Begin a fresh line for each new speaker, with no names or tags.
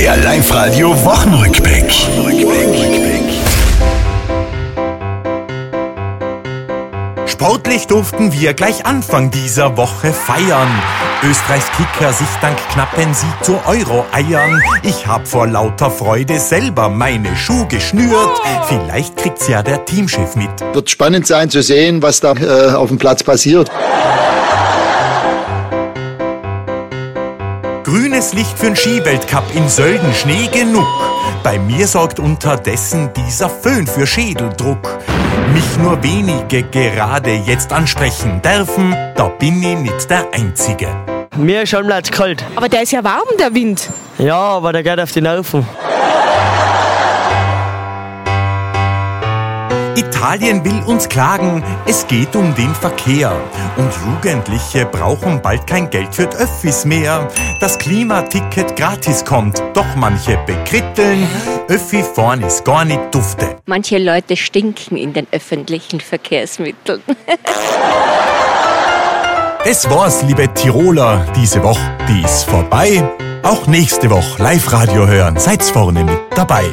Der Live-Radio Wochenrückblick.
Sportlich durften wir gleich Anfang dieser Woche feiern. Österreichs Kicker sich dank knappen Sieg zur Euro eiern. Ich hab vor lauter Freude selber meine Schuhe geschnürt. Vielleicht kriegt's ja der Teamchef mit.
Wird spannend sein zu sehen, was da äh, auf dem Platz passiert.
Grünes Licht für'n Skiweltcup in Sölden, Schnee genug. Bei mir sorgt unterdessen dieser Föhn für Schädeldruck. Mich nur wenige gerade jetzt ansprechen dürfen, da bin ich nicht der Einzige.
Mir ist schon bleibt kalt.
Aber der ist ja warm, der Wind.
Ja, aber der geht auf die Nerven.
Italien will uns klagen, es geht um den Verkehr. Und Jugendliche brauchen bald kein Geld für Öffis mehr. Das Klimaticket gratis kommt, doch manche bekritteln, Öffi vorn ist gar nicht dufte.
Manche Leute stinken in den öffentlichen Verkehrsmitteln.
Das war's, liebe Tiroler, diese Woche, die ist vorbei. Auch nächste Woche Live-Radio hören, seid's vorne mit dabei.